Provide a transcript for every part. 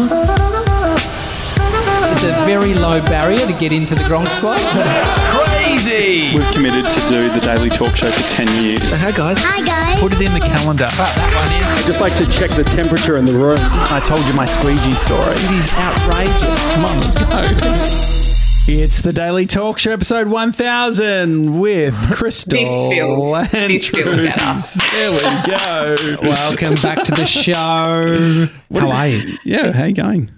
It's a very low barrier to get into the Gronk Squad. That's crazy! We've committed to do the Daily Talk Show for 10 years. Hi, guys. Hi guys. Put it in the calendar. that one in. Just like to check the temperature in the room. I told you my squeegee story. It is outrageous. Come on, let's go. It's the Daily Talk Show, episode 1000 with Crystal. This feels- and this feels better. There we go. Welcome back to the show. How are you? Yeah, how you going?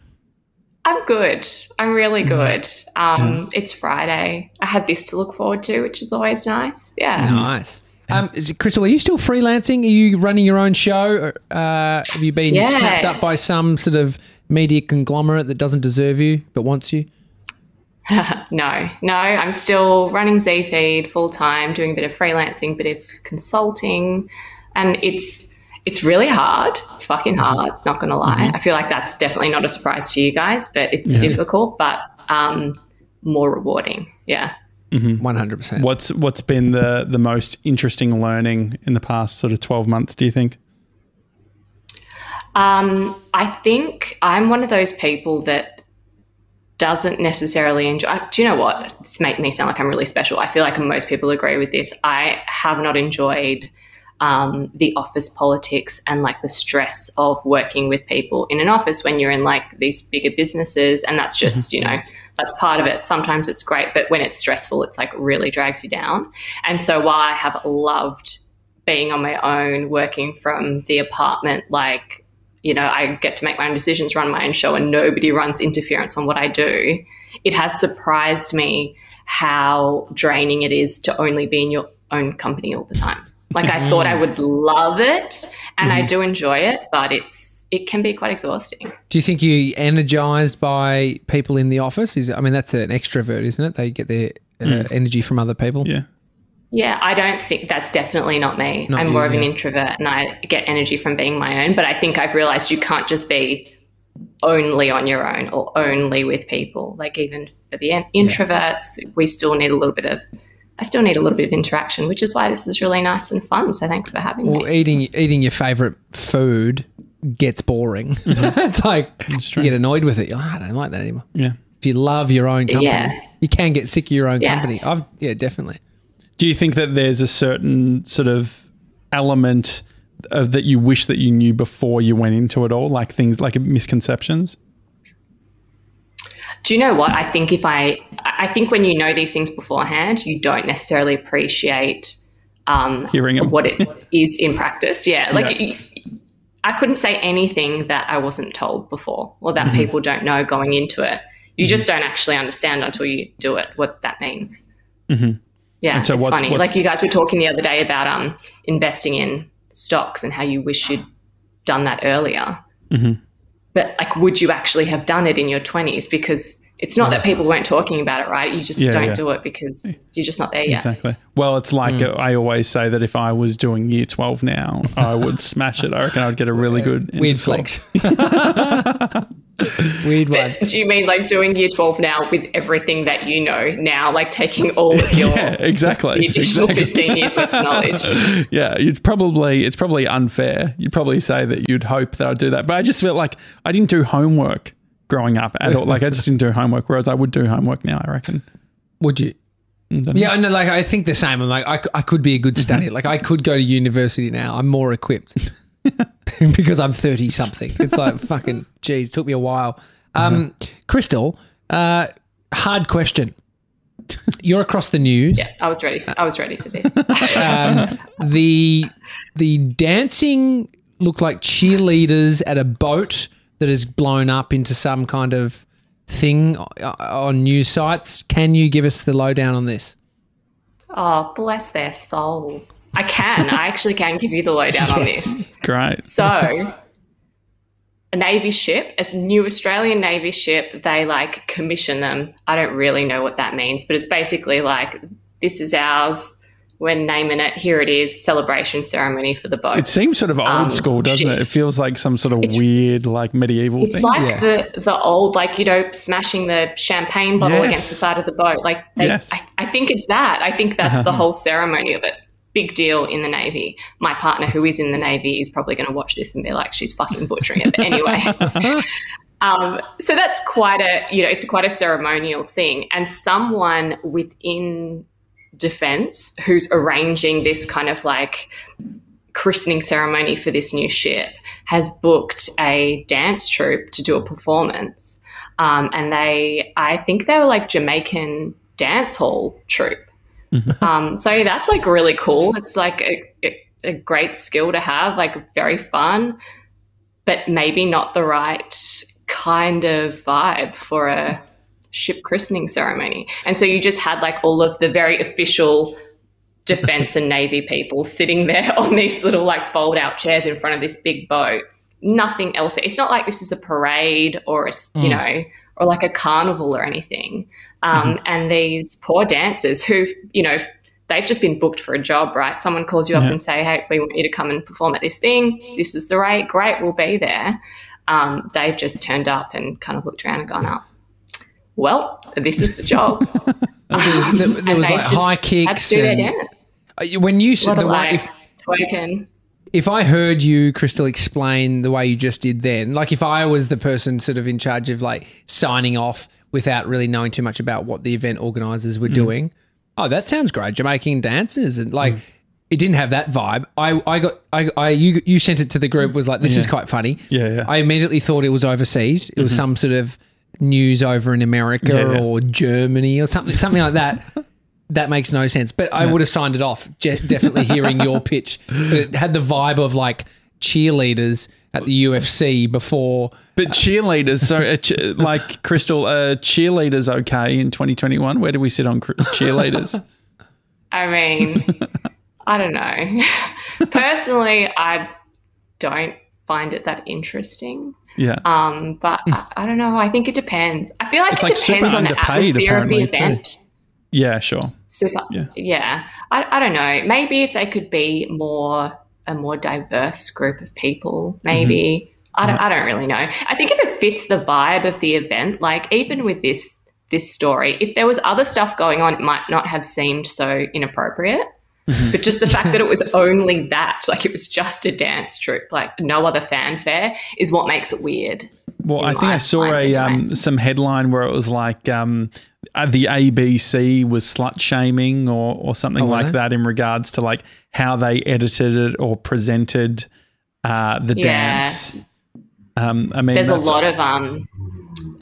I'm good. I'm Mm-hmm. really good. Um, It's Friday. I had this to look forward to, which is always nice. Yeah. Nice. Um, is it, Crystal, are you still freelancing? Are you running your own show? Uh, have you been Yeah. snapped up by some sort of media conglomerate that doesn't deserve you but wants you? No, no. I'm still running Zfeed full time, doing a bit of freelancing, bit of consulting, and it's it's really hard. It's fucking Mm-hmm. hard. Not gonna lie. I feel like that's definitely not a surprise to you guys, but it's difficult, but um, more rewarding. Yeah. 100%. What's what's been the the most interesting learning in the past sort of 12 months, do you think? Um, I think I'm one of those people that doesn't necessarily enjoy. Do you know what? This make me sound like I'm really special. I feel like most people agree with this. I have not enjoyed um, the office politics and like the stress of working with people in an office when you're in like these bigger businesses, and that's just you know that's part of it. Sometimes it's great, but when it's stressful, it's like really drags you down. And so while I have loved being on my own, working from the apartment, like you know, I get to make my own decisions, run my own show, and nobody runs interference on what I do. It has surprised me how draining it is to only be in your own company all the time. Like I thought I mm. would love it, and I mm-hmm. do enjoy it, but it's it can be quite exhausting. Do you think you're energized by people in the office? Is I mean, that's an extrovert, isn't it? They get their uh, mm. energy from other people. Yeah. Yeah, I don't think that's definitely not me. Not I'm you, more of an introvert and I get energy from being my own. But I think I've realized you can't just be only on your own or only with people. Like, even for the in- introverts, we still need a little bit of, I still need a little bit of interaction, which is why this is really nice and fun. So thanks for having Well, me. eating eating your favorite food gets boring. it's like you get annoyed with it. You're like, "Ah, I don't like that anymore. Yeah. If you love your own company, Yeah. you can get sick of your own Yeah. company. I've yeah, definitely. Do you think that there's a certain sort of element of that you wish that you knew before you went into it all, like things like misconceptions? Do you know what? I think if I, I think when you know these things beforehand, you don't necessarily appreciate um, Hearing 'em. what it is in practice. Yeah, like Yeah. I couldn't say anything that I wasn't told before, or Mm-hmm. that people don't know going into it. You just don't actually understand until you do it what that means. Mhm. Yeah, And so it's what's- funny. what's- like you guys were talking the other day about um, investing in stocks and how you wish you'd done that earlier. Mhm. But like, would you actually have done it in your twenties? Because it's not that people weren't talking about it, right? You just Yeah, don't yeah. do it because you're just not there yet. Exactly. Well, it's like uh, I always say that if I was doing year 12 now, I would smash it. I reckon I'd get a really good Weird flex. Weird one. Do you mean like doing year 12 now with everything that you know now, like taking all of your Yeah, exactly. the additional exactly. 15 years worth of knowledge? Yeah, you'd probably it's probably unfair. You'd probably say that you'd hope that I'd do that, but I just felt like I didn't do homework growing up at all. Like I just didn't do homework, whereas I would do homework now. I reckon. Would you? Mm, yeah, I know. Like, I think the same. I'm like, I, c- I could be a good mm-hmm. study. Like, I could go to university now. I'm more equipped because I'm 30 something. It's like fucking, geez, took me a while. Um, Crystal, uh, hard question. You're across the news. Yeah, I was ready. For, I was ready for this. Um, the the dancing looked like cheerleaders at a boat that has blown up into some kind of thing on news sites. Can you give us the lowdown on this? Oh, bless their souls. I can. I actually can give you the lowdown on this. Great. So, a Navy ship, a new Australian Navy ship, they like commission them. I don't really know what that means, but it's basically like, this is ours. We're naming it. Here it is. Celebration ceremony for the boat. It seems sort of old Um, school, doesn't shit. it? It feels like some sort of It's- weird, like medieval It's thing. like Yeah. the the old, like you know, smashing the champagne bottle Yes. against the side of the boat. Like, they, Yes. I, I think it's that. I think that's the whole ceremony of it. Big deal in the Navy. My partner, who is in the Navy, is probably going to watch this and be like, "She's fucking butchering it." But anyway, Um, so that's quite a you know it's quite a ceremonial thing, and someone within defense who's arranging this kind of like christening ceremony for this new ship has booked a dance troupe to do a performance, um, and they I think they were like Jamaican dance hall troupe. Um, so that's like really cool. It's like a, a, great skill to have, like very fun, but maybe not the right kind of vibe for a ship christening ceremony. And so you just had like all of the very official defense and navy people sitting there on these little like fold out chairs in front of this big boat. Nothing else. It's not like this is a parade or a, you know, or like a carnival or anything. Um, And these poor dancers who, you know, they've just been booked for a job, right? Someone calls you up Yeah. and say, "Hey, we want you to come and perform at this thing. This is the rate. Great, we'll be there." Um, they've just turned up and kind of looked around and gone up. Well, this is the job. There was, there, there was like high kicks. to do their And, dance. Uh, when you said the way, if twerking. if I heard you, Crystal, explain the way you just did then, like if I was the person sort of in charge of like signing off without really knowing too much about what the event organizers Mm. were doing, oh, that sounds great. Jamaican dancers and like. It didn't have that vibe. I, I got I, I you you sent it to the group was like this is quite funny. Yeah, yeah. I immediately thought it was overseas. It was some sort of news over in America Yeah, yeah. or Germany or something something like that. That makes no sense. But I would have signed it off. Je- definitely hearing your pitch, but it had the vibe of like cheerleaders at the UFC before. But cheerleaders, so uh, ch- like Crystal, uh, cheerleaders okay in 2021? Where do we sit on cr- cheerleaders? I mean, I don't know. Personally, I don't find it that interesting. Yeah. Um, but I, I don't know. I think it depends. I feel like It's it like super depends on the underpaid, atmosphere of the apparently, too. event. yeah, sure. Super. Yeah. Yeah. I, I don't know. Maybe if they could be more a more diverse group of people, maybe. I don't I don't really know. I think if it fits the vibe of the event, like even with this this story, if there was other stuff going on, it might not have seemed so inappropriate. Mm-hmm. But just the fact that it was only that, like it was just a dance troupe, like no other fanfare, is what makes it weird. Well, I in think I saw a um, some headline where it was like um, uh, the ABC was slut shaming or or something Oh, like they? that in regards to like how they edited it or presented uh, the Yeah. dance. Um, I mean, there's a lot of um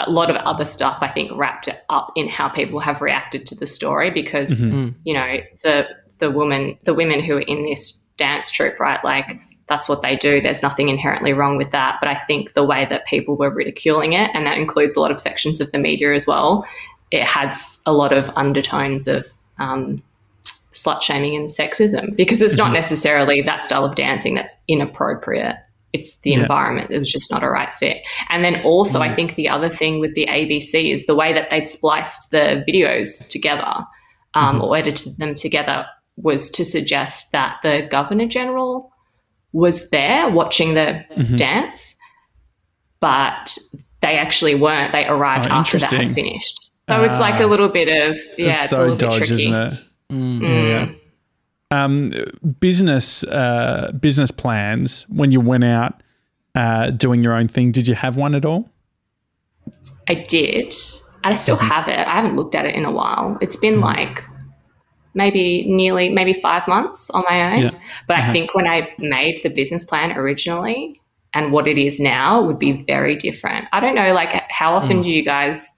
a lot of other stuff I think wrapped up in how people have reacted to the story because Mm-hmm. you know the the woman the women who are in this dance troupe right like that's what they do there's nothing inherently wrong with that but I think the way that people were ridiculing it and that includes a lot of sections of the media as well it has a lot of undertones of um, slut shaming and sexism because it's Mm-hmm. not necessarily that style of dancing that's inappropriate. It's the Yeah. environment. It was just not a right fit. And then also, Mm. I think the other thing with the ABC is the way that they'd spliced the videos together um, Mm-hmm. or edited them together was to suggest that the Governor General was there watching the Mm-hmm. dance, but they actually weren't. They arrived Oh, after that had finished. So it's like Ah. a little bit of, yeah, it's it's, so a little dodge, bit tricky. isn't it? Mm. Yeah. Um, business uh, business plans when you went out uh, doing your own thing. Did you have one at all? I did. And I still Mm-hmm. have it. I haven't looked at it in a while. It's been like maybe nearly maybe five months on my own. Yeah. But Uh-huh. I think when I made the business plan originally and what it is now would be very different. I don't know, like how Mm. often do you guys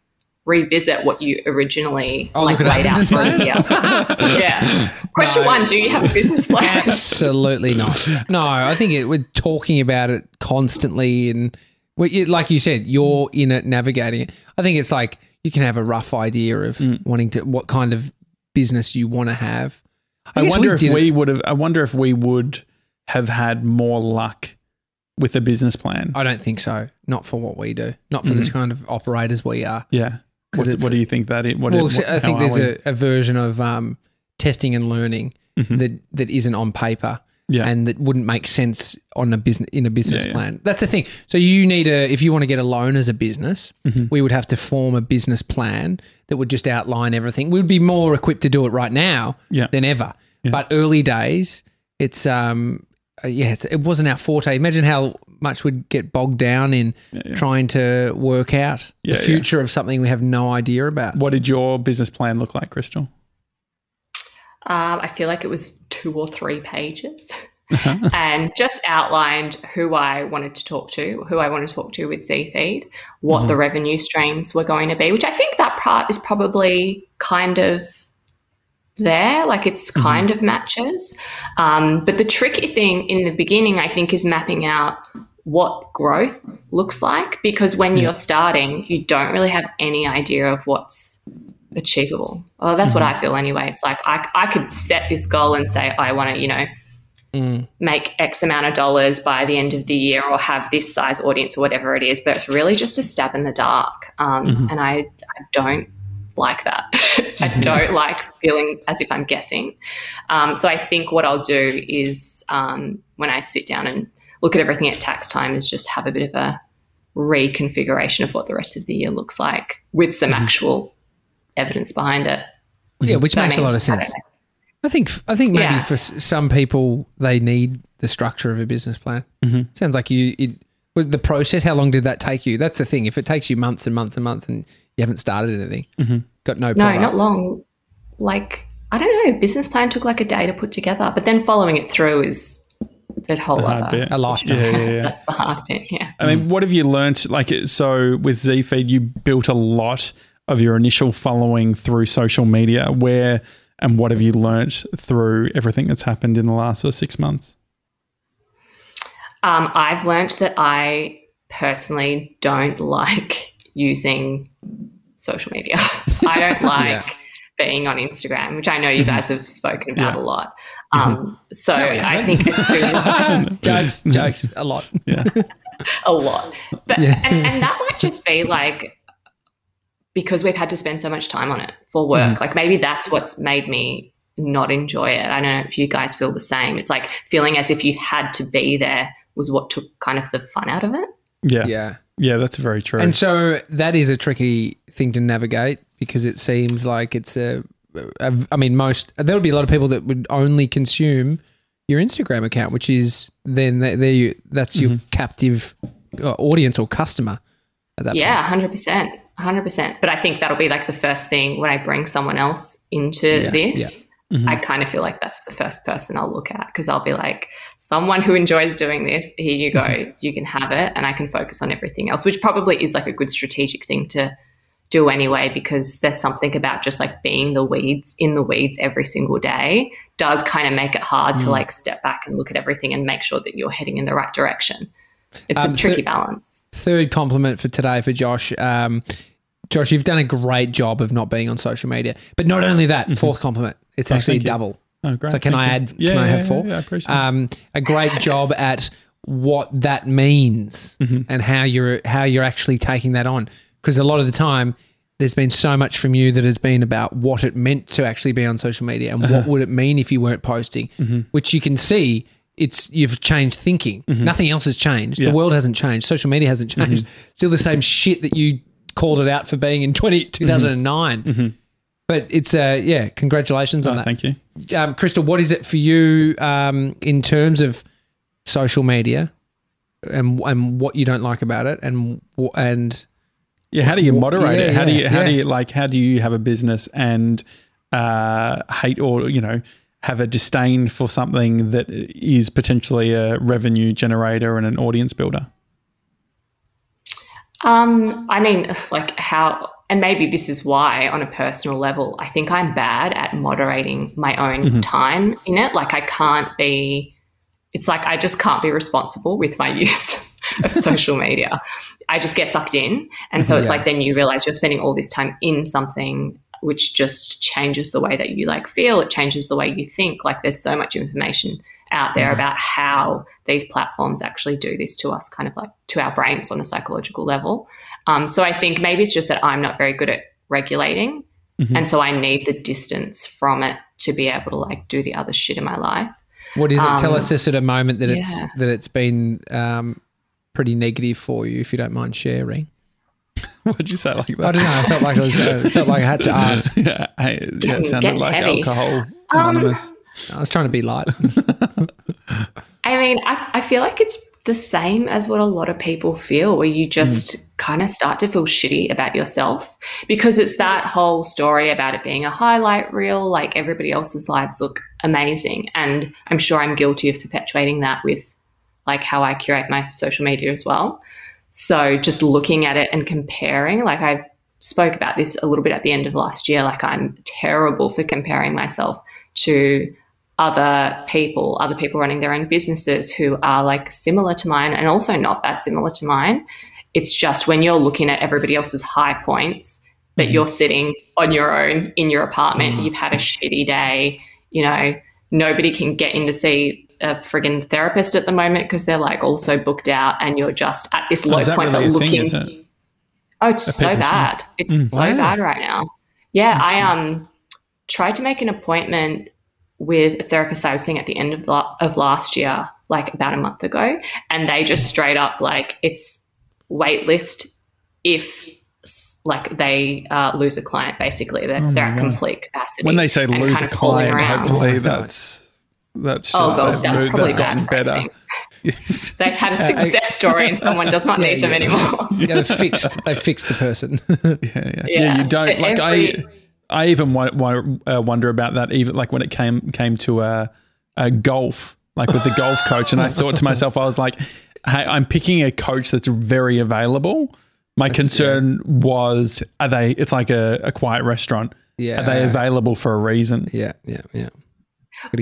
revisit what you originally Oh, like look at laid out for a year? yeah. Question No. one, do you have a business plan? Absolutely not. No, I think it, we're talking about it constantly, and we, like you said, you're in it, navigating it. I think it's like you can have a rough idea of Mm. wanting to what kind of business you want to have. I, guess wonder if did it- we would have. I wonder if we would have had more luck with a business plan. I don't think so. Not for what we do. Not for Mm-hmm. the kind of operators we are. yeah. what do you think that is? What, well, what- I think there's a, a version of um, testing and learning Mhm. that that isn't on paper. Yeah. and that wouldn't make sense on a business in a business Yeah, yeah. plan. That's the thing. So you need a if you want to get a loan as a business, Mm-hmm. we would have to form a business plan that would just outline everything. We'd be more equipped to do it right now Yeah. than ever. Yeah. But early days, it's um uh, yeah, it's, it wasn't our forte. Imagine how much we'd get bogged down in trying to work out Yeah, the yeah. future of something we have no idea about. What did your business plan look like, Crystal? Um, I feel like it was two or three pages and just outlined who I wanted to talk to, who I wanted to talk to with ZFeed, what the revenue streams were going to be, which I think that part is probably kind of there, like it's kind of matches. Um, but the tricky thing in the beginning, I think, is mapping out what growth looks like because when you're starting, you don't really have any idea of what's achievable. Well, that's what I feel anyway. It's like I, I could set this goal and say, I want to, you know, Mm. make X amount of dollars by the end of the year or have this size audience or whatever it is, but it's really just a stab in the dark. Um, And I, I don't like that. I don't like feeling as if I'm guessing. Um, so I think what I'll do is um, when I sit down and look at everything at tax time is just have a bit of a reconfiguration of what the rest of the year looks like with some actual evidence behind it. Yeah, which But I makes a lot of sense. don't. I think I think maybe Yeah. for s- some people they need the structure of a business plan. Mm-hmm. Sounds like you it, with the process. How long did that take you? That's the thing. If it takes you months and months and months and you haven't started anything, got no No, not long. Like I don't know. Business plan took like a day to put together, but then following it through is the whole The other. bit. A lifetime. Yeah, yeah, yeah. That's the hard bit. Yeah. I mean, what have you learnt? Like, so with ZFeed, you built a lot of your initial following through social media. Where and what have you learnt through everything that's happened in the last sort of six months? Um, I've learnt that I personally don't like using social media. I don't like being on Instagram, which I know you guys have spoken about Yeah. a lot. Um, so I think as soon as jokes, jokes, a lot. Yeah, a lot. But Yeah. and, and that might just be like because we've had to spend so much time on it for work. Like maybe that's what's made me not enjoy it. I don't know if you guys feel the same. It's like feeling as if you had to be there was what took kind of the fun out of it. yeah, yeah. Yeah. that's very true. And so that is a tricky thing to navigate because it seems like it's a, a I mean, most, there would be a lot of people that would only consume your Instagram account, which is then there you, that's your captive uh, audience or customer at that Yeah, hundred percent, hundred percent. But I think that'll be like the first thing when I bring someone else into Yeah, this. I kind of feel like that's the first person I'll look at because I'll be like, someone who enjoys doing this, here you go, you can have it, and I can focus on everything else, which probably is like a good strategic thing to do anyway because there's something about just like being the weeds in the weeds every single day does kind of make it hard to like step back and look at everything and make sure that you're heading in the right direction. It's Um, a tricky balance. third compliment for today for Josh. Um, Josh, you've done a great job of not being on social media. But not only that, fourth compliment, it's actually thank you. double. oh, great. So can Thank I add? Yeah, can I yeah, have four? Yeah, I appreciate it. um, a great job at what that means Mm-hmm. and how you're how you're actually taking that on. Because a lot of the time, there's been so much from you that has been about what it meant to actually be on social media and Uh-huh. what would it mean if you weren't posting, Mm-hmm. which you can see. It's you've changed thinking. Nothing else has changed. Yeah. Mm-hmm. The world hasn't changed. Social media hasn't changed. Still the same shit that you called it out for being in 20, 2009. But it's uh yeah, congratulations on Mm-hmm. Oh, that thank you. um, Crystal, what is it for you um, in terms of social media and and what you don't like about it and and Yeah, how do you moderate yeah, it? How do you how do you like how do you have a business and uh, hate or you know have a disdain for something that is potentially a revenue generator and an audience builder? Um, I mean, like how, and maybe this is why, on a personal level, I think I'm bad at moderating my own time in it. Like, I can't be, it's like I just can't be responsible with my use of social media. I just get sucked in. And so it's Yeah. like then you realize you're spending all this time in something which just changes the way that you like feel. It changes the way you think. Like, there's so much information out there about how these platforms actually do this to us, kind of like to our brains on a psychological level. Um, so I think maybe it's just that I'm not very good at regulating. And so I need the distance from it to be able to like do the other shit in my life. what is it? Tell Um, us this at a moment that it's that it's been um, pretty negative for you, if you don't mind sharing. What'd you say like that? I don't know. I felt like I was. Uh, felt like I had to ask. yeah, hey, yeah, it sounded like heavy. alcohol Um, anonymous. I was trying to be light. I mean, I, I feel like it's the same as what a lot of people feel, where you just mm. kind of start to feel shitty about yourself because it's that whole story about it being a highlight reel, like everybody else's lives look amazing. And I'm sure I'm guilty of perpetuating that with like how I curate my social media as well. So just looking at it and comparing, like I spoke about this a little bit at the end of last year, like I'm terrible for comparing myself to other people, other people running their own businesses who are like similar to mine and also not that similar to mine. It's just when you're looking at everybody else's high points that mm-hmm. you're sitting on your own in your apartment, mm-hmm. you've had a shitty day, you know, nobody can get in to see a friggin' therapist at the moment because they're like also booked out and you're just at this oh, low point really looking. Thing, oh, it's so bad. Thing? It's mm. so wow. bad right now. Yeah, I um tried to make an appointment with a therapist I was seeing at the end of, the, of last year, like about a month ago, and they just straight up like it's waitlist if like they uh, lose a client. Basically, they're, oh they're at complete capacity. When they say lose a client, hopefully oh that's that's oh, just oh god, that's probably gotten better. Yes. They've had a success story and someone does not yeah, need yeah. them anymore. yeah, they fixed. They fixed the person. yeah, yeah, yeah, You don't but like every, I. I even uh, wonder about that, even like when it came came to a, a golf, like with the golf coach, and I thought to myself, I was like, "Hey, I'm picking a coach that's very available." My that's, concern yeah. was, are they? It's like a, a quiet restaurant. Yeah, are they available for a reason? Yeah, yeah, yeah.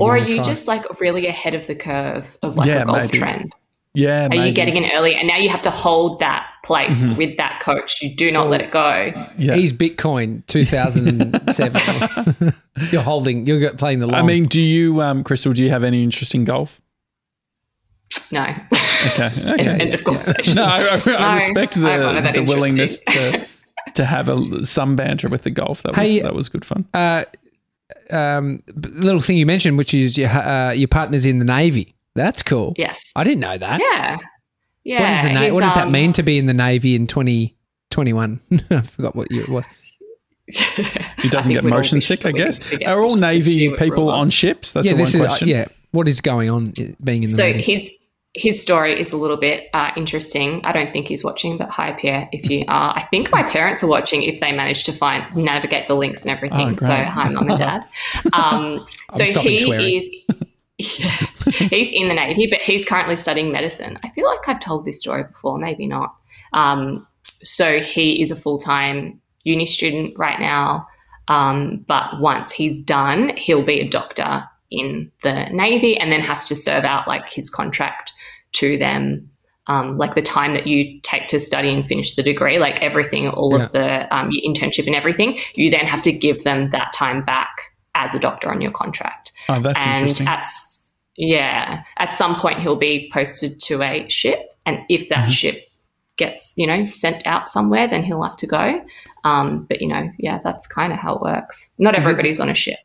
Or are you try. just like really ahead of the curve of like yeah, a golf maybe. trend? Yeah. Are maybe. you getting in early? And now you have to hold that place mm-hmm. with that coach. You do not well, let it go. Yeah. He's Bitcoin 2007. you're holding, you're playing the long. I mean, do you, um, Crystal, do you have any interest in golf? No. Okay. okay. end, end of conversation. No, I, I, I respect the, the willingness to to have a, some banter with the golf. That was hey, that was good fun. Uh, um, little thing you mentioned, which is your uh, your partner's in the navy. That's cool. Yes. I didn't know that. Yeah. Yeah. What, is the na- what does um, that mean to be in the Navy in 2021? I forgot what year it was. he doesn't get motion sick, I guess. Are all Navy people on ships? That's yeah, this is, uh, question. Uh, yeah. What is going on being in the so Navy? his his story is a little bit uh, interesting. I don't think he's watching, but hi Pierre, if you are. I think my parents are watching if they manage to find navigate the links and everything. Oh, so hi mum and dad. Um, so he swearing. is yeah, he's in the Navy, but he's currently studying medicine. I feel like I've told this story before, maybe not. Um, so he is a full time uni student right now. Um, but once he's done, he'll be a doctor in the Navy and then has to serve out like his contract to them. Um, like the time that you take to study and finish the degree, like everything, all yeah. of the um, your internship and everything, you then have to give them that time back as a doctor on your contract. Oh, that's and interesting. At, yeah, at some point he'll be posted to a ship, and if that mm-hmm. ship gets you know sent out somewhere, then he'll have to go. Um, but you know, yeah, that's kind of how it works. Not Is everybody's the, on a ship.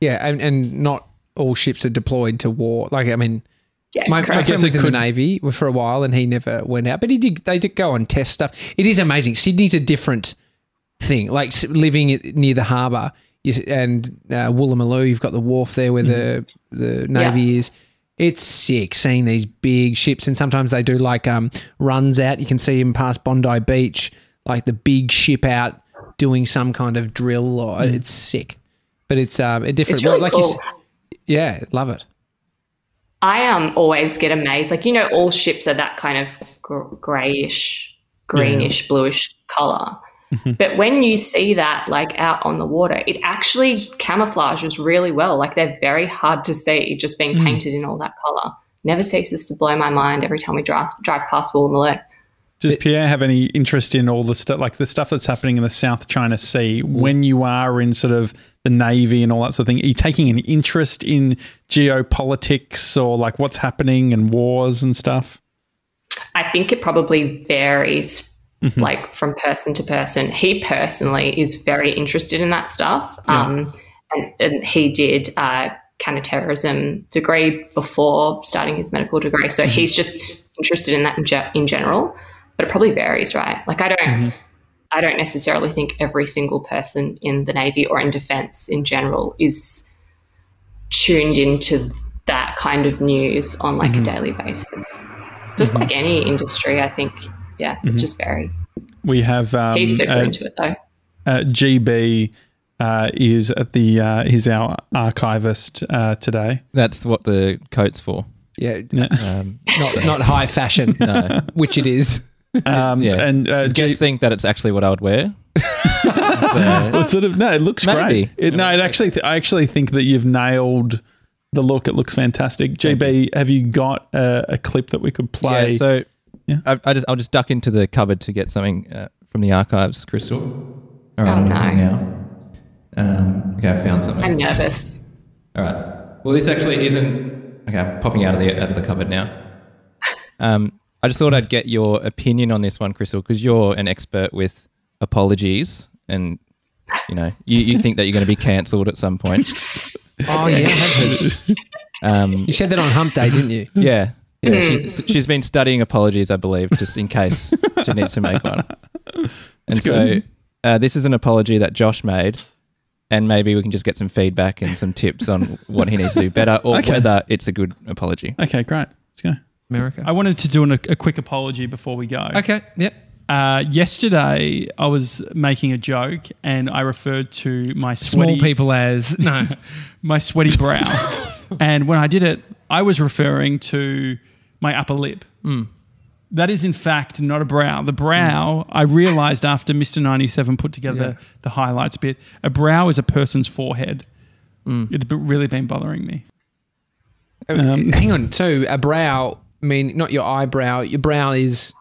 Yeah, and, and not all ships are deployed to war. Like, I mean, yeah, my, my friend was in the navy for a while, and he never went out. But he did. They did go and test stuff. It is amazing. Sydney's a different thing. Like living near the harbour and uh, Woolloomooloo, you've got the wharf there where mm-hmm. the the navy yeah. is. It's sick seeing these big ships, and sometimes they do like um, runs out. You can see them past Bondi Beach, like the big ship out doing some kind of drill. Or mm. it's sick, but it's um, a different. It's really like cool. You, yeah, love it. I um always get amazed. Like you know, all ships are that kind of gr- grayish, greenish, yeah. bluish color. Mm-hmm. But when you see that like out on the water, it actually camouflages really well. Like they're very hard to see just being mm. painted in all that color. Never ceases to blow my mind every time we drive, drive past Woolloomooloo. Does Pierre have any interest in all the stuff, like the stuff that's happening in the South China Sea? Mm. When you are in sort of the Navy and all that sort of thing, are you taking an interest in geopolitics or like what's happening and wars and stuff? I think it probably varies mm-hmm. like from person to person. He personally is very interested in that stuff. Yeah. Um, and, and, he did a counterterrorism degree before starting his medical degree. So mm-hmm. he's just interested in that in, ge- in, general, but it probably varies, right? Like I don't, mm-hmm. I don't necessarily think every single person in the Navy or in defense in general is tuned into that kind of news on like a daily basis. Just like any industry, I think, yeah, it just varies. We have um, He's super uh, into it though. uh, GB uh, is at the uh, he's our archivist uh, today. That's what the coat's for. Yeah, Yeah. Um, not not high fashion, no. which it is. Um, Yeah. and uh, Does G- Jess think that it's actually what I would wear? So- well, sort of no, it looks Maybe. great. It, no, it actually I actually think that you've nailed the look. It looks fantastic. GB, have you got a, a clip that we could play? Yeah, so Yeah. I, I just I'll just duck into the cupboard to get something uh, from the archives, Crystal. All right, Oh, I'm no. looking now. Um, okay, I found something. I'm nervous. All right. Well, this actually isn't. Okay, I'm popping out of the out of the cupboard now. Um, I just thought I'd get your opinion on this one, Crystal, because you're an expert with apologies, and you know you, you think that you're going to be cancelled at some point. Oh yeah, Um, you said that on Hump Day, didn't you? yeah, yeah. She's, she's been studying apologies, I believe, just in case she needs to make one. And so good. uh, this is an apology that Josh made. And maybe we can just get some feedback and some tips on what he needs to do better or Okay. whether it's a good apology. okay, great. Let's go. America. I wanted to do an, a quick apology before we go. Okay. Yep. Uh, yesterday, I was making a joke and I referred to my sweaty Small people as no. my sweaty brow. and when I did it, I was referring to my upper lip. That is, in fact, not a brow. The brow, I realized after Mr. 97 put together Yeah. the highlights bit, a brow is a person's forehead. It's be- really been bothering me. Um, Hang on. So a brow, I mean not your eyebrow. Your brow is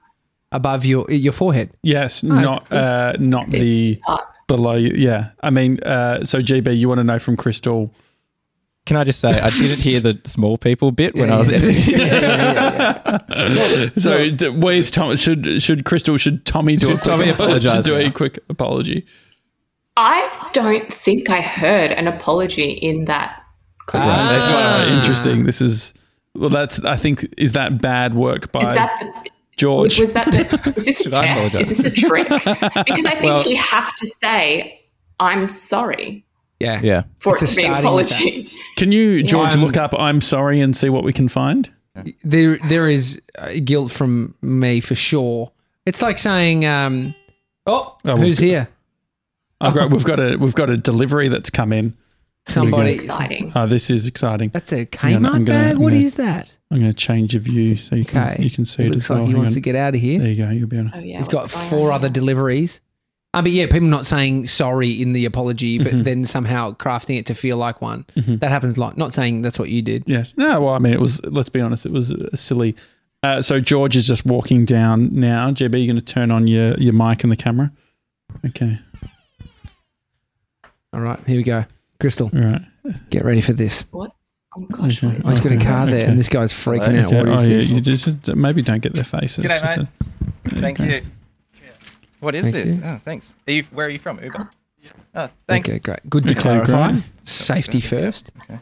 above your your forehead. Yes, not uh, not the This part. below. You. Yeah, I mean, uh, so GB, you want to know from Crystal? Can I just say, I didn't hear the small people bit when I was editing. So, d- where's Tom? Should should Crystal? Should Tommy do a quick Tommy apologise do a now? quick apology? I don't think I heard an apology in that clip. That's Ah. uh, interesting. This is well. That's I think is that bad work by Is that the, George. was that the, is this a I test? apologise? Is this a trick? Because I think Well- you have to say, I'm sorry Yeah. yeah. for It's it a to starting with apology. Can you George I'm- look up "I'm sorry" and see what we can find? There there is uh, guilt from me for sure. It's like saying, um, "Oh, Oh, who's got- here?" I've got, we've got a we've got a delivery that's come in. Somebody. This exciting. Oh, this is exciting. That's a on, Kmart I'm gonna- bag. I'm What gonna- is that? I'm going to change your view so you can Okay. you can see It it, looks as well. like he Hang wants on. to get out of here. There you go. You'll be able to. Oh yeah, He's got four on other here? deliveries. Um, but yeah, people not saying sorry in the apology, but Mm-hmm. then somehow crafting it to feel like one. That happens a lot. Not saying that's what you did. Yes. No. Well, I mean, it was. Let's be honest. It was uh, silly. Uh, so George is just walking down now. JB, you're going to turn on your your mic and the camera. Okay. All right, here we go. Crystal, All right. get ready for this. What's oh gosh, what Okay. is Oh, he's got a car there, okay. and this guy's freaking Hello. out. What Okay. is oh, this? yeah. You just, just maybe don't get their faces. G'day, Just mate. a- Thank okay. you. What is Thank this? you. Oh, thanks. Are you, where are you from? Uber? Yeah. Oh, thanks. Okay, great. Good to Okay, clarify. great. Safety first. Okay.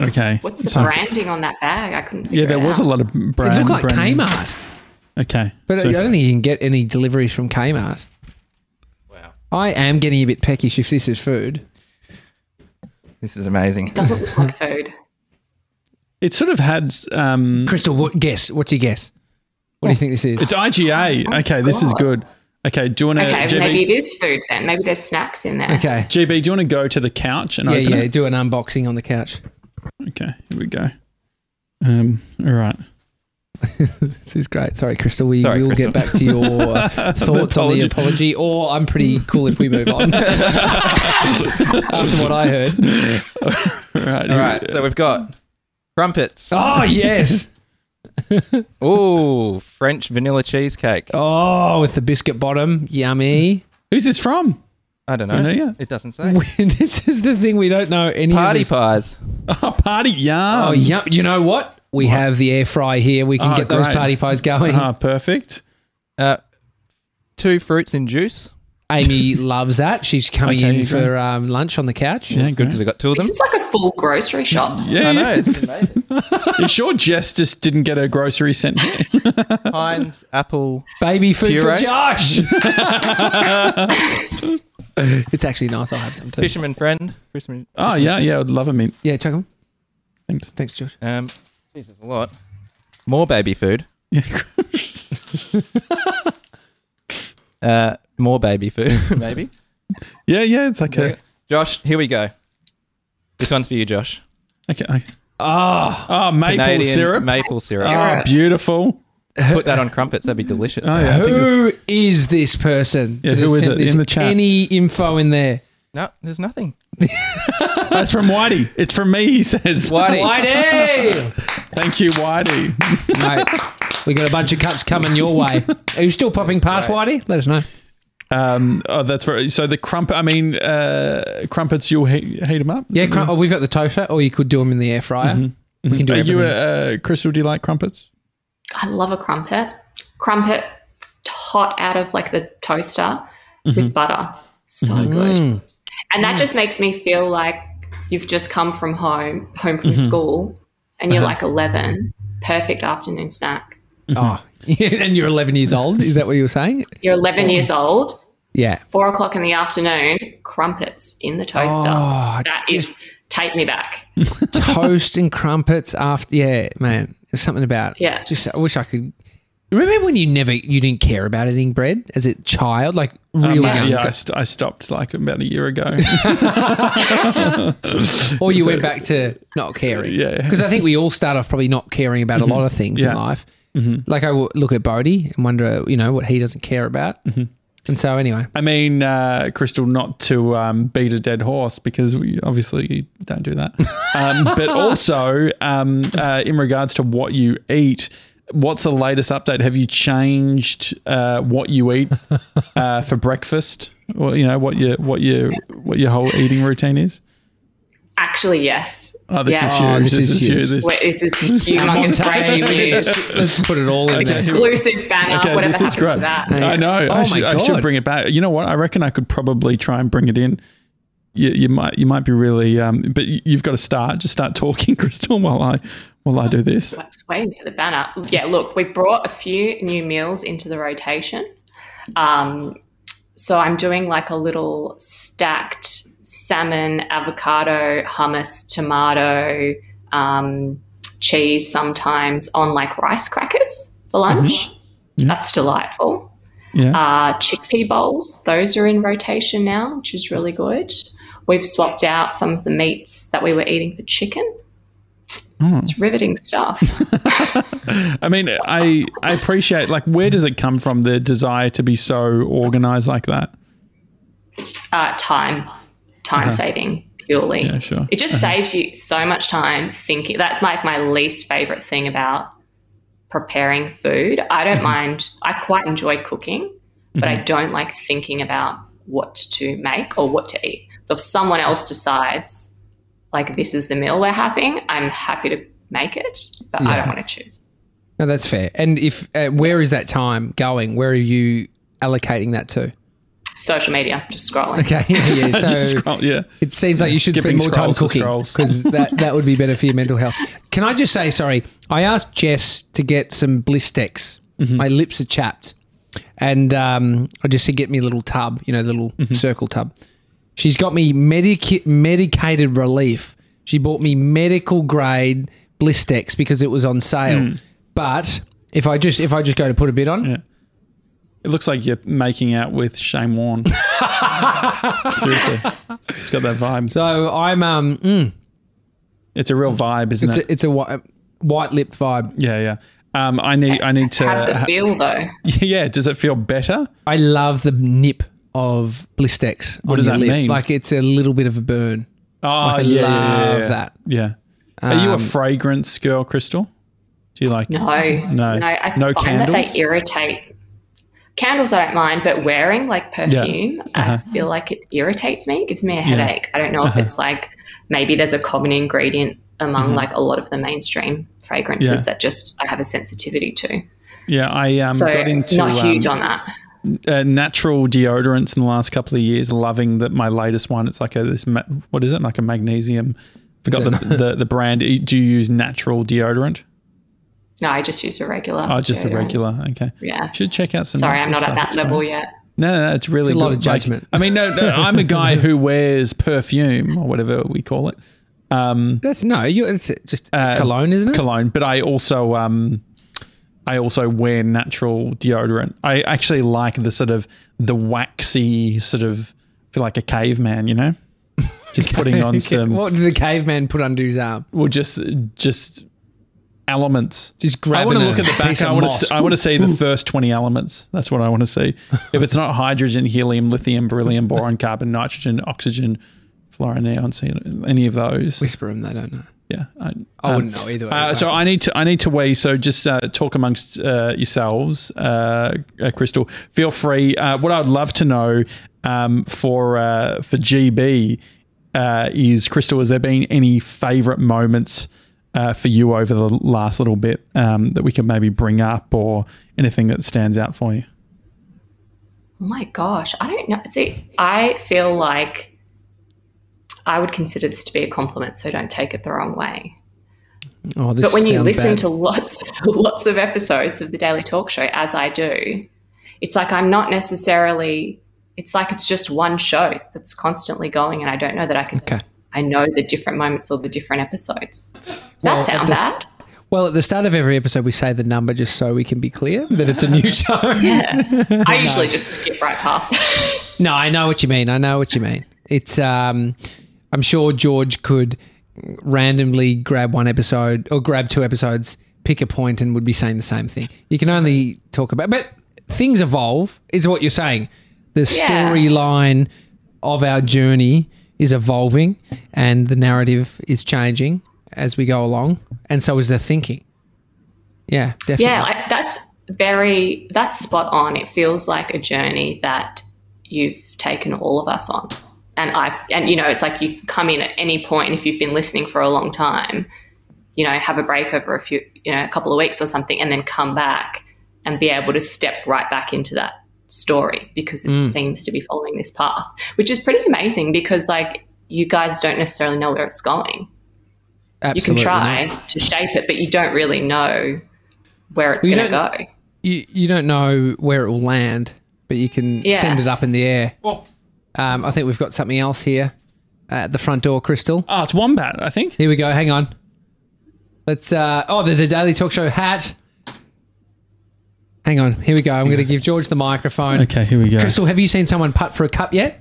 Okay. What's the So- branding on that bag? I couldn't. Yeah, there it was a lot of brand. it looked like brand- Kmart, Okay. but So- I don't think you can get any deliveries from Kmart. Wow. I am getting a bit peckish if this is food. This is amazing. It doesn't look like food. it sort of had. Um, Crystal, what, guess. What's your guess? What do you think this is? it's IGA. Okay, this is good. Okay, do you want to Okay, GB? maybe it is food then. Maybe there's snacks in there. okay. GB, do you want to go to the couch and Yeah, open yeah. it? Do an unboxing on the couch. Okay, here we go. Um, all right. This is great. Sorry, Crystal. We Sorry, will Crystal. get back to your uh, thoughts on the apology. apology, or I'm pretty cool if we move on. After what I heard. All right. All right. So we've got crumpets. Oh, yes. Ooh, French vanilla cheesecake. Oh, with the biscuit bottom. Yummy. Who's this from? I don't know. I know, yeah. It doesn't say. this is the thing we don't know any Party of pies. Oh, party yum. Oh, yum. You know what? We have the air fry here. We can Oh, get those party pies going. Ah, perfect. Uh, two fruits in juice. Amy loves that. She's coming Okay, in you for um, lunch on the couch. Yeah, good Because good. we got two of them. This is like a full grocery shop. Yeah, I know. It's amazing. You sure Jess just didn't get her grocery sent here? Heinz, apple. Baby food Puree? for Josh. it's actually nice. I'll have some too. Fisherman friend. Fisherman. oh, yeah, yeah. I'd love a mint. Yeah, chuck 'em. Thanks. Thanks, Josh. Um, Jesus, a lot. More baby food. Yeah. Uh, more baby food, maybe. Yeah, yeah. It's like a Josh, here we go. This one's for you, Josh. okay. okay. Oh, Oh, maple Canadian syrup. Maple syrup. Oh, beautiful. Put that on crumpets. That'd be delicious. Oh yeah. I think it's- who is this person? Yeah, that who has is sent it? this? In the chat. Any info in there? No, there's nothing. That's from Whitey. It's from me. He says. Whitey. Whitey! Thank you, Whitey. Mate, we got a bunch of cuts coming your way. Are you still popping past Whitey? Let us know. Um, oh, that's right. So the crumpet. I mean, uh, crumpets. You'll heat, heat them up. Yeah, crum- oh, we've got the toaster, or you could do them in the air fryer. Mm-hmm. We can mm-hmm. do Are everything. you a uh, Crystal? Do you like crumpets? I love a crumpet. Crumpet hot out of like the toaster with mm-hmm. butter. So good. Mm. And that mm. just makes me feel like you've just come from home, home from school, and you're uh-huh. like 11. Perfect afternoon snack. oh, and you're 11 years old. Is that what you were saying? You're 11 years old, Yeah. four o'clock in the afternoon, crumpets in the toaster. Oh, that is take me back. toast and crumpets after. Yeah, man. There's something about. Yeah. Just I wish I could. Remember when you never you didn't care about eating bread as a child, like really Um, young, yeah, I, st- I stopped like about a year ago. or you went back to not caring. Yeah. because I think we all start off probably not caring about a lot of things in Yeah. Life. Like I w- look at Bodie and wonder, you know, what he doesn't care about. And so anyway, I mean, uh, Crystal, not to um, beat a dead horse because we obviously you don't do that. Um, but also, um, uh, in regards to what you eat, what's the latest update? Have you changed uh, what you eat uh, for breakfast, or you know what your what your what your whole eating routine is? Actually, yes. Oh, this Yes. is huge. Oh, this this, is is huge. huge. This- Wait, this is humongous breaking news. let's, let's put it all in Okay. there. Exclusive banner. Okay, Whatever this is great. to that? I know. Oh I, my should, I should bring it back. You know what? I reckon I could probably try and bring it in. You, you might you might be really, um, but you- you've got to start. Just start talking, Crystal, while I while I do this. I was waiting for the banner. Yeah, look, we brought a few new meals into the rotation. Um, so I'm doing like a little stacked salmon, avocado, hummus, tomato, um, cheese sometimes on like rice crackers for lunch. That's delightful. Yeah. Uh, chickpea bowls, those are in rotation now, which is really good. We've swapped out some of the meats that we were eating for chicken. It's riveting stuff. I mean, I I appreciate like where does it come from the desire to be so organized like that? uh, time, time saving purely. Uh-huh. Yeah, sure. Uh-huh. It just saves you so much time thinking. That's like my least favorite thing about preparing food. I Mm-hmm. don't mind. I quite enjoy cooking, but I don't like thinking about what to make or what to eat. So if someone else decides, like this is the meal we're having, I'm happy to make it, but I don't want to choose. No, that's fair. And if uh, where is that time going? Where are you allocating that to? Social media, just scrolling. Okay, yeah. yeah. So Just scroll, yeah. It seems like you should Skipping spend more time cooking because that, that would be better for your mental health. Can I just say, sorry, I asked Jess to get some Blistex. Mm-hmm. My lips are chapped. And um, I just said, get me a little tub, you know, the little Mm-hmm. circle tub. She's got me medic- medicated relief. She bought me medical grade Blistex because it was on sale. Hmm. But if I just if I just go to put a bit on, Yeah. It looks like you're making out with Shane Warne. Seriously, it's got that vibe. so I'm um, mm, It's a real vibe, isn't it's it? a, it's a white, white lipped vibe. yeah, yeah. Um, I need, I need to. How does it feel though? yeah, does it feel better? I love the nip of Blistex. What does that lip. mean? Like it's a little bit of a burn. Oh, Like, I yeah, yeah, love yeah, that. Yeah. Are you a Um, fragrance girl, Crystal? Do you like? No, No. no. I No find that candles? they irritate. Candles I don't mind, but wearing like perfume, Uh-huh. I feel like it irritates me, gives me a headache. I don't know Uh-huh. if it's like maybe there's a common ingredient among like a lot of the mainstream fragrances Mm-hmm. Yeah. that just I have a sensitivity to. Yeah, I um, so got into not huge um, on that. uh, natural deodorants in the last couple of years. Loving that my latest one. It's like a this ma- what is it? Like a magnesium. Forgot the, the the brand. Do you use natural deodorant? No, I just use a regular. Oh, just a regular. Okay. Yeah. Should check out some. Sorry, I'm not at that level great. yet. No, no, no, it's really It's a lot good. of judgment. Like, I mean, no, no, I'm a guy who wears perfume or whatever we call it. um, That's no, you. It's just Uh, cologne, isn't it? cologne, but I also um, I also wear natural deodorant. I actually like the sort of the waxy sort of feel like a caveman, you know. Just putting on some, what did the caveman put under his arm? well, just just elements. Just grab. I want to look at the back. I want to. I want to see the first twenty elements. That's what I want to see. If it's not hydrogen, helium, lithium, beryllium, boron, carbon, nitrogen, oxygen, fluorine, see any of those. Whisper them. They don't know. Yeah, I, I wouldn't know either way. Uh, so I need to I need to weigh. So just uh, talk amongst uh, yourselves, uh, uh, Crystal. Feel free. Uh, what I'd love to know um, for uh, for GB uh, is Crystal. Has there been any favourite moments uh, for you over the last little bit um, that we could maybe bring up, or anything that stands out for you? Oh my gosh, I don't know. See, I feel like I would consider this to be a compliment, so don't take it the wrong way. oh, this But when you listen bad. to lots, lots of episodes of the Daily Talk Show, as I do, it's like I'm not necessarily. It's like it's just one show that's constantly going, and I don't know that I can. Okay. I know the different moments or the different episodes. Does Well, that sound bad? Well, at the start of every episode, we say the number just so we can be clear that it's a new show. Yeah. I usually just skip right past that. No, I know what you mean. I know what you mean. It's um I'm sure George could randomly grab one episode or grab two episodes, pick a point and would be saying the same thing. You can only talk about but things evolve is what you're saying. The Yeah. storyline of our journey is evolving and the narrative is changing as we go along and so is the thinking. Yeah, definitely. Yeah, like, that's very that's spot on. It feels like a journey that you've taken all of us on. And I've and you know, it's like you come in at any point if you've been listening for a long time, you know, have a break over a few you know, a couple of weeks or something and then come back and be able to step right back into that story because it seems to be following this path, which is pretty amazing because like you guys don't necessarily know where it's going. Absolutely you can try not. to shape it, but you don't really know where it's You going to go. you you don't know where it will land, but you can Yeah. send it up in the air. Um, I think we've got something else here at the front door, Crystal. Oh, it's wombat. I think. Here we go. Hang on. Let's. Uh, oh, there's a Daily Talk Show hat. Hang on. Here we go. I'm going to give George the microphone. Okay, here we go. Crystal, have you seen someone putt for a cup yet?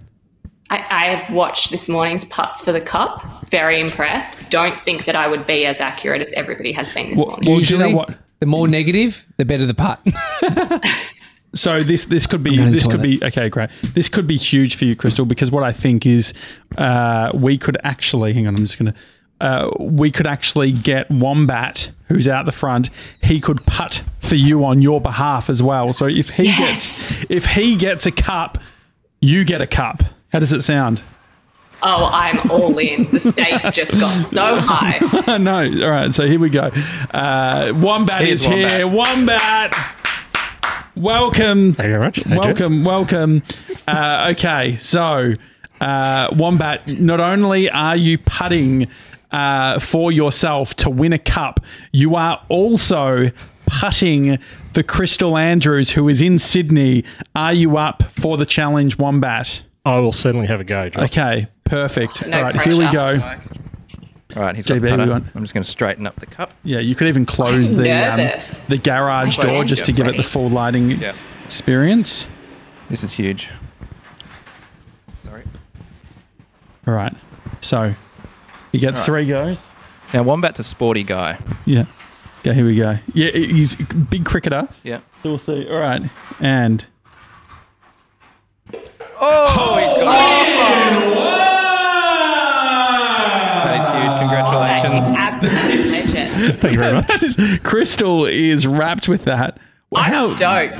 I, I have watched this morning's putts for the cup. Very impressed. Don't think that I would be as accurate as everybody has been this Well, morning. well, do you know Usually, what? the more negative, the better the putt. So this this could be going to the this could be okay, great. This could be huge for you, Crystal, because what I think is uh, we could actually hang on. I'm just gonna. Uh, we could actually get Wombat, who's out the front. He could putt for you on your behalf as well. So if he Yes. gets if he gets a cup, you get a cup. How does it sound? oh, I'm all in. The stakes just got so high. no. All right. So here we go. Uh, Wombat Here's is here. Wombat. Welcome. Thank you very much. Hey, Jess. welcome, welcome. Uh, okay, so uh, Wombat, not only are you putting uh, for yourself to win a cup, you are also putting for Crystal Andrews, who is in Sydney. Are you up for the challenge, Wombat? I will certainly have a go. Josh. Okay, perfect. No All right, here we go. All right, he's got JB, the putter. we I'm just going to straighten up the cup. Yeah, you could even close the um, the garage My door hands just to are give it the full lighting Yeah. experience. This is huge. Sorry. All right, so you get right. three goes. Now, Wombat's a sporty guy. Yeah. Okay, here we go. Yeah, he's a big cricketer. Yeah. So we'll see. All right. And Oh, he's got That is huge. Congratulations. Absolute legend. Thank you very much. Crystal is wrapped with that. I'm Wow. stoked.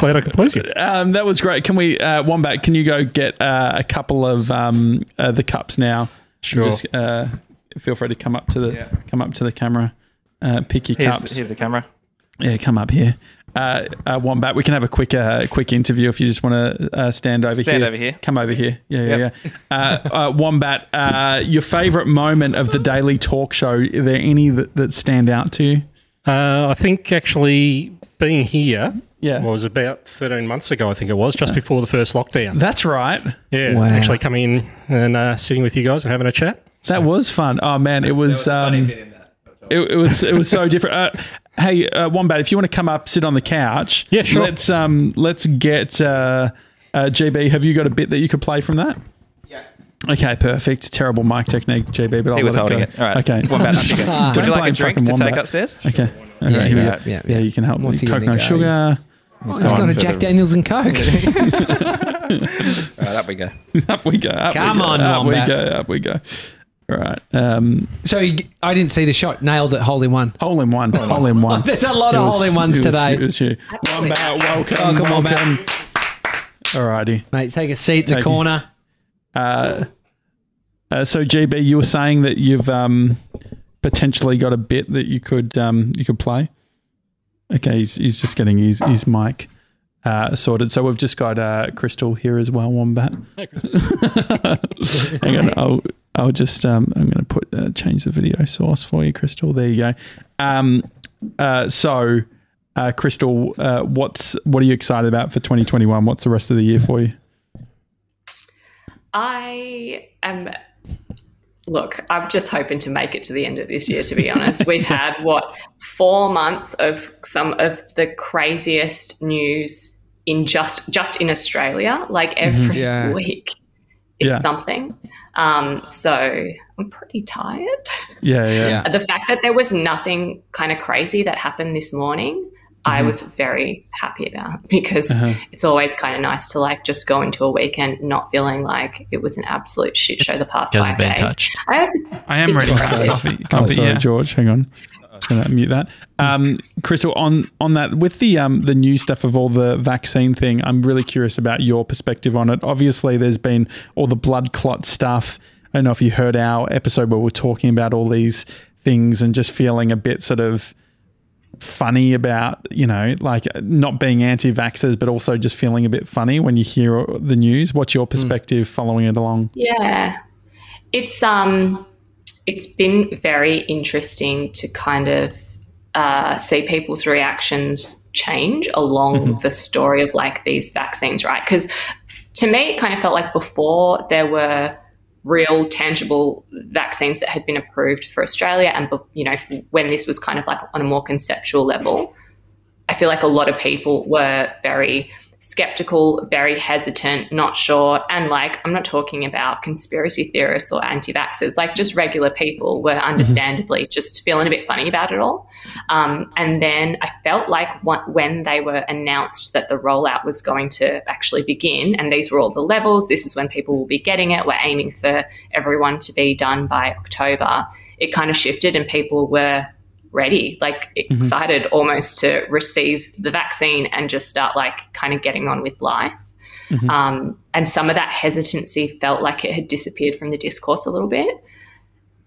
Glad I could please you. Um, that was great. Can we, uh, Wombat, can you go get uh, a couple of um, uh, the cups now? Sure. Just uh, feel free to come up to the Yeah. come up to the camera. Uh, pick your Here's, cups. here's the camera. Yeah, come up here. Uh, uh, Wombat, we can have a quick uh, quick interview if you just want to uh, stand over Stand here. over here. Come over here. Yeah, yeah, Yep. yeah. Uh, uh, Wombat, uh, your favourite moment of the daily talk show? Are there any that, that stand out to you? Uh, I think actually being here Yeah. was about 13 months ago, I think it was, just before the first lockdown. That's right. Yeah, Wow. actually coming in and uh, sitting with you guys and having a chat. That was fun. Oh man, it was. Um, it, it was it was so different. Uh, hey, uh, Wombat, if you want to come up, sit on the couch. Yeah, sure. Let's um let's get uh, uh, GB. Have you got a bit that you could play from that? Yeah. Okay, perfect. Terrible mic technique, GB, but I'll was let holding go. it. All right. Okay. Wombat, up. Don't Would you like blame a drink fucking to take upstairs? Okay. Okay. Yeah, here we yeah, go. yeah, yeah. you can help What's me. he gonna Coconut go? sugar. He's go on got a Jack Daniels and Coke. All right, up we go. up we go. Up Come we go, on, up we go. Up we go. All right. Um, so you, I didn't see the shot. Nailed it. Hole in one. hole in one. Hole in one. There's a lot It of was- hole in ones it was- today. It was you. Wombat, welcome. Welcome, Wombat. welcome. All righty. Mate, take a seat in Thank the you. corner. Uh, uh, so GB, you were saying that you've um, potentially got a bit that you could um, you could play. Okay, he's, he's just getting his his mic uh, sorted. So we've just got uh, Crystal here as well, Wombat. Hang on, I'll I'll just um, I'm going to put uh, change the video source for you, Crystal. There you go. Um, uh, so. Uh, Crystal, uh, what's what are you excited about for 2021? What's the rest of the year for you? I am. Look, I'm just hoping to make it to the end of this year, to be honest. We've had, what, four months of some of the craziest news in just just in Australia. Like every Yeah. week, it's Yeah. something. Um, so I'm pretty tired. Yeah, yeah, Yeah. The fact that there was nothing kind of crazy that happened this morning, I was very happy about because Uh-huh. it's always kind of nice to like just go into a weekend not feeling like it was an absolute shit show the past Hasn't five been days. touched. I had to I am ready for depressive. coffee. Oh, coffee sorry, yeah. George. Hang on. Just gonna mute that. Um, Crystal, on on that with the um the new stuff of all the vaccine thing, I'm really curious about your perspective on it. Obviously, there's been all the blood clot stuff. I don't know if you heard our episode where we're talking about all these things and just feeling a bit sort of funny about you know like not being anti-vaxxers but also just feeling a bit funny when you hear the news what's your perspective following it along Yeah. It's um it's been very interesting to kind of uh, see people's reactions change along the story of like these vaccines, right? Because to me, it kind of felt like before there were real tangible vaccines that had been approved for Australia, and you know when this was kind of like on a more conceptual level, I feel like a lot of people were very skeptical, very hesitant, not sure. And like, I'm not talking about conspiracy theorists or anti vaxxers, like, just regular people were understandably just feeling a bit funny about it all. Um, and then I felt like when they were announced that the rollout was going to actually begin, and these were all the levels, this is when people will be getting it, we're aiming for everyone to be done by October, it kind of shifted and people were ready, like excited almost to receive the vaccine and just start like kind of getting on with life. Um, and some of that hesitancy felt like it had disappeared from the discourse a little bit.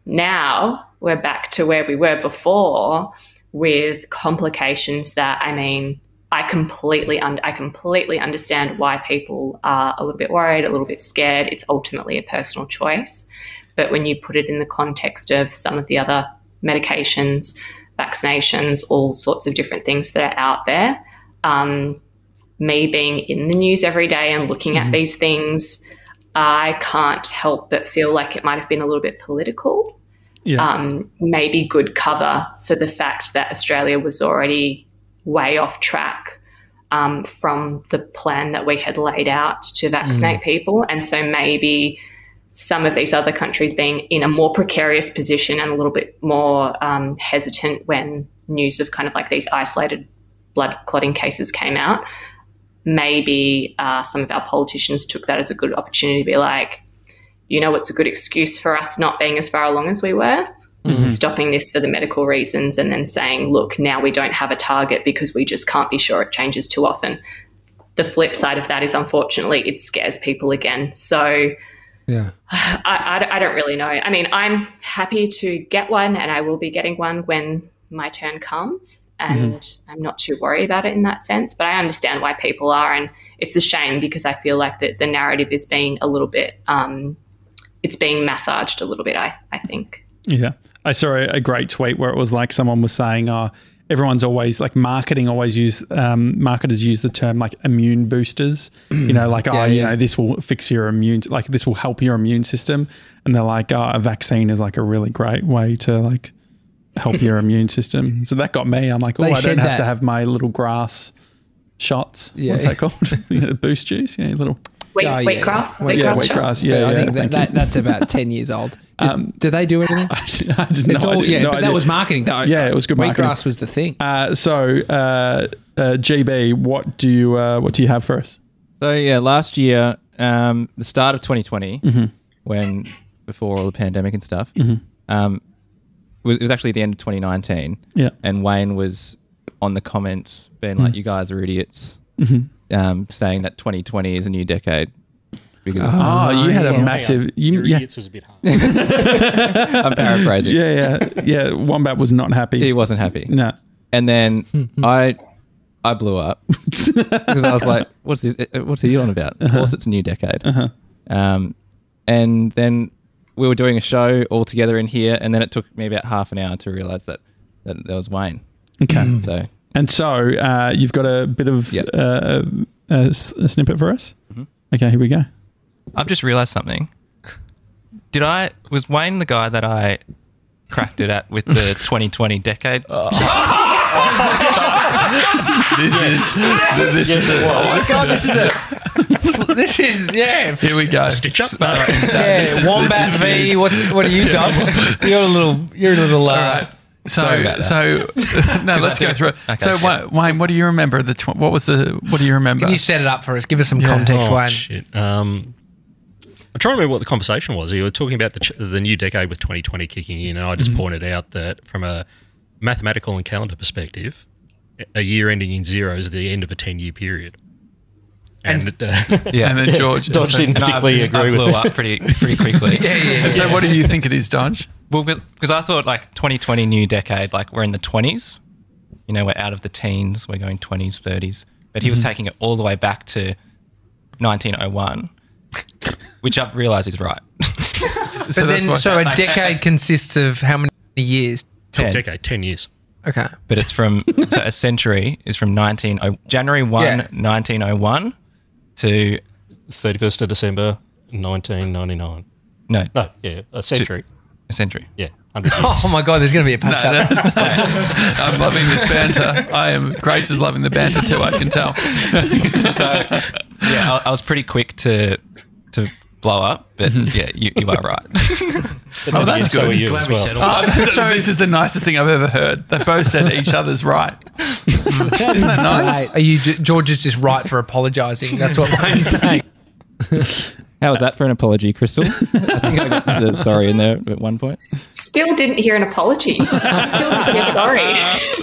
Now we're back to where we were before with complications that I mean, I completely un- I completely understand why people are a little bit worried, a little bit scared. It's ultimately a personal choice. But when you put it in the context of some of the other medications, vaccinations, all sorts of different things that are out there, um, me being in the news every day and looking at these things, I can't help but feel like it might have been a little bit political. yeah Um, maybe good cover for the fact that Australia was already way off track um, from the plan that we had laid out to vaccinate people. And so maybe some of these other countries being in a more precarious position and a little bit more um, hesitant when news of kind of like these isolated blood clotting cases came out. Maybe uh, some of our politicians took that as a good opportunity to be like, you know, what's a good excuse for us not being as far along as we were? Stopping this for the medical reasons and then saying, look, now we don't have a target because we just can't be sure it changes too often. The flip side of that is, unfortunately, it scares people again. So, Yeah. I, I, I don't really know. I mean, I'm happy to get one and I will be getting one when my turn comes. And I'm not too worried about it in that sense. But I understand why people are. And it's a shame because I feel like that the narrative is being a little bit, um, it's being massaged a little bit, I, I think. Yeah. I saw a, a great tweet where it was like someone was saying, oh, everyone's always like marketing always use um, marketers use the term like immune boosters. You know, like oh, Yeah, you yeah. know, this will fix your immune, like this will help your immune system, and they're like, oh, a vaccine is like a really great way to like help your immune system. So that got me. I'm like, oh, They I don't have that. to have my little grass shots. Yeah. What's that called? Boost juice. Yeah, little. Wheat, Oh, yeah. wheatgrass, Wheat- Yeah, wheatgrass. wheatgrass. shots. Yeah, I think that, that that's about ten years old. Do, do they do anything? I did- I did It's no all, idea- yeah, no but idea. that was marketing though. Yeah, it was good marketing. Wheatgrass was the thing. Uh, so, uh, uh, GB, what do you uh, what do you have for us? So yeah, last year, um, the start of 2020, Mm-hmm. when before all the pandemic and stuff, um, was, it was actually the end of 2019. Yeah. and Wayne was on the comments being Mm. like, "You guys are idiots," Mm-hmm. Um, saying that 2020 is a new decade. Because Oh, you had a massive. You, Your yeah, was a bit hard. I'm paraphrasing. yeah, yeah, yeah. Wombat was not happy. He wasn't happy, No. and then I, I blew up because I was like, "What's this? uh, What's he on about?" Of course, it's a new decade. Um, and then we were doing a show all together in here, and then it took me about half an hour to realize that that, that was Wayne. Okay. So And so uh, you've got a bit of Yep. uh, a, s- a snippet for us. Okay, here we go. I've just realized something. Did I was Wayne the guy that I cracked it at with the 2020 decade? This is this is a, God, this is a. this is yeah. here we go. Stitch up. Yeah, Wombat V. What's what are you, Dodge? You're a little. You're a little. Uh, All right. So, Sorry about that. so no, let's go through it. okay, so, yeah. Wayne, what do you remember? The tw- what was the what do you remember? Can you set it up for us? Give us some Yeah. context, Oh, Wayne. shit. Um, I'm trying to remember what the conversation was. You were talking about the, ch- the new decade with 2020 kicking in, and I just pointed out that from a mathematical and calendar perspective, a year ending in zero is the end of a 10 year period. And, uh, yeah, and then George. Dodge so- didn't And particularly I, agree with blew it. up pretty pretty quickly. Yeah, yeah, And so, what do you think it is, Dodge? Well, because I thought like 2020 new decade, like we're in the 20s. You know, we're out of the teens. We're going 20s, 30s. But he was taking it all the way back to 1901, which I've realised is right. So that's then, so a like, decade consists of how many years? Ten. decade, 10 years. Okay. But it's from so a century is from 19 oh- January 1, Yeah. 1901 to 31st of December, 1999. no, No, yeah, a century. a century. Yeah, 100. Oh my God, there's going to be a punch up. I'm loving this banter. I am. Grace is loving the banter too. I can tell. So yeah, I, I was pretty quick to to blow up, but mhm. yeah, you, you are right. Oh, that's So good. are Glad as we well. settled. Oh, that's- this is the nicest thing I've ever heard. They both said each other's right. Isn't that nice? Are you George is just right for apologising? That's what Wayne's saying. How was that for an apology, Crystal? I think I got the sorry in there at one point. Still didn't hear an apology. I'm still didn't hear sorry.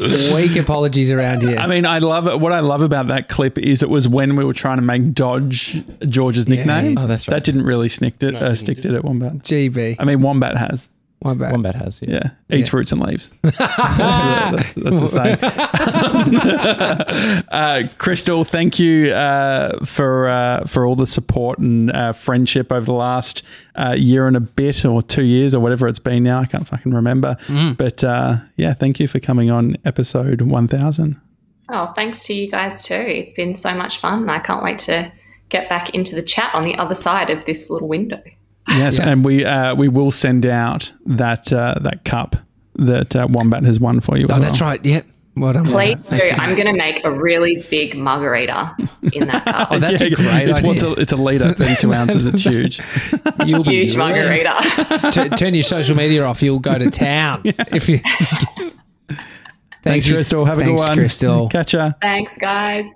Weak apologies around here. I mean, I love it. What I love about that clip is it was when we were trying to make Dodge George's nickname. Oh, that's right. That didn't really stick it. No, uh, it stick didn't, did it, Wombat? GB. I mean, Wombat has. My bad. Wombat has, yeah. Yeah, eats Yeah. fruits and leaves. that's, the, that's, that's the saying. uh, Crystal, thank you uh, for uh, for all the support and uh, friendship over the last uh, year and a bit, or two years, or whatever it's been now. I can't fucking remember. But uh, yeah, thank you for coming on episode one thousand. Oh, thanks to you guys too. It's been so much fun. I can't wait to get back into the chat on the other side of this little window. Yes, and we uh, we will send out that uh, that cup that uh, Wombat has won for you. as Oh, that's well. right. Yep. Well done. Please Wombat. do. Thank. I'm going to make a really big margarita in that cup. Oh, that's a great it's, what's idea. a, it's a liter, thirty-two ounces. It's huge. You'll be Huge margarita. T- turn your social media off. You'll go to town if you. Thanks, you. Crystal. Have a Thanks, good one. Thanks, Crystal. Catch ya. Thanks, guys.